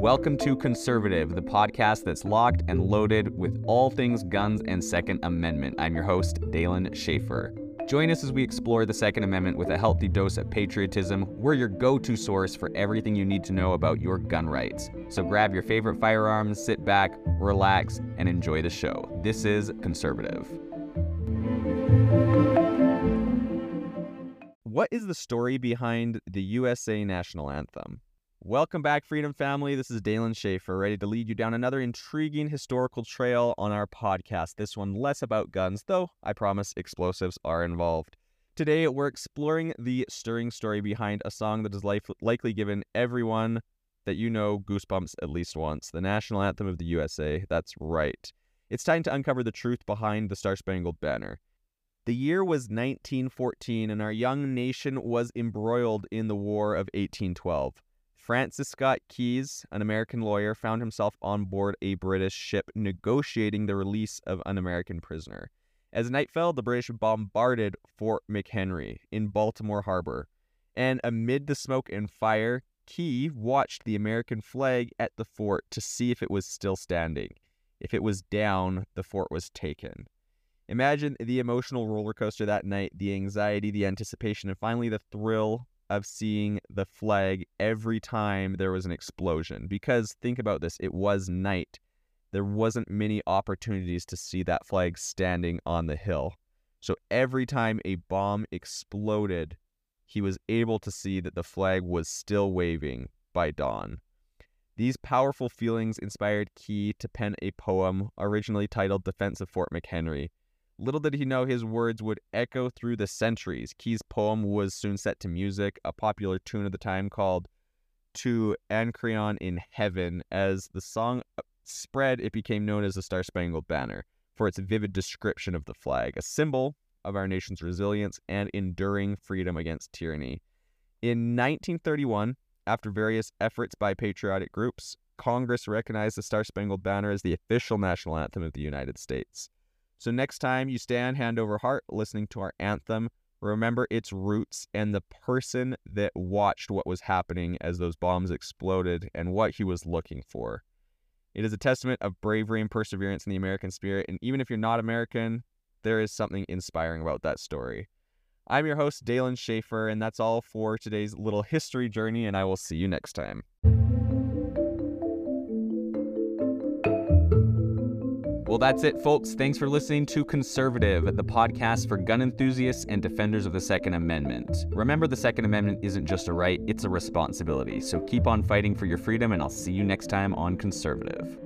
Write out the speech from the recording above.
Welcome to Conservative, the podcast that's locked and loaded with all things guns and Second Amendment. I'm your host, Dalen Schaefer. Join us as we explore the Second Amendment with a healthy dose of patriotism. We're your go to source for everything you need to know about your gun rights. So grab your favorite firearms, sit back, relax, and enjoy the show. This is Conservative. What is the story behind the USA national anthem? Welcome back, Freedom Family. This is Dalen Schaefer, ready to lead you down another intriguing historical trail on our podcast. This one less about guns, though I promise explosives are involved. Today, we're exploring the stirring story behind a song that has life- likely given everyone that you know goosebumps at least once the national anthem of the USA. That's right. It's time to uncover the truth behind the Star Spangled Banner. The year was 1914, and our young nation was embroiled in the War of 1812. Francis Scott Keyes, an American lawyer, found himself on board a British ship negotiating the release of an American prisoner. As night fell, the British bombarded Fort McHenry in Baltimore Harbor. And amid the smoke and fire, Key watched the American flag at the fort to see if it was still standing. If it was down, the fort was taken. Imagine the emotional roller coaster that night, the anxiety, the anticipation, and finally the thrill of seeing the flag every time there was an explosion. Because think about this it was night. There wasn't many opportunities to see that flag standing on the hill. So every time a bomb exploded, he was able to see that the flag was still waving by dawn. These powerful feelings inspired Key to pen a poem originally titled Defense of Fort McHenry. Little did he know his words would echo through the centuries. Key's poem was soon set to music, a popular tune of the time called To Anacreon in Heaven. As the song uh, spread, it became known as the Star Spangled Banner for its vivid description of the flag, a symbol of our nation's resilience and enduring freedom against tyranny. In 1931, after various efforts by patriotic groups, Congress recognized the Star Spangled Banner as the official national anthem of the United States. So next time you stand hand over heart listening to our anthem, remember its roots and the person that watched what was happening as those bombs exploded and what he was looking for. It is a testament of bravery and perseverance in the American spirit, and even if you're not American, there is something inspiring about that story. I'm your host, Dalen Schaefer, and that's all for today's little history journey, and I will see you next time. Well, that's it, folks. Thanks for listening to Conservative, the podcast for gun enthusiasts and defenders of the Second Amendment. Remember, the Second Amendment isn't just a right, it's a responsibility. So keep on fighting for your freedom, and I'll see you next time on Conservative.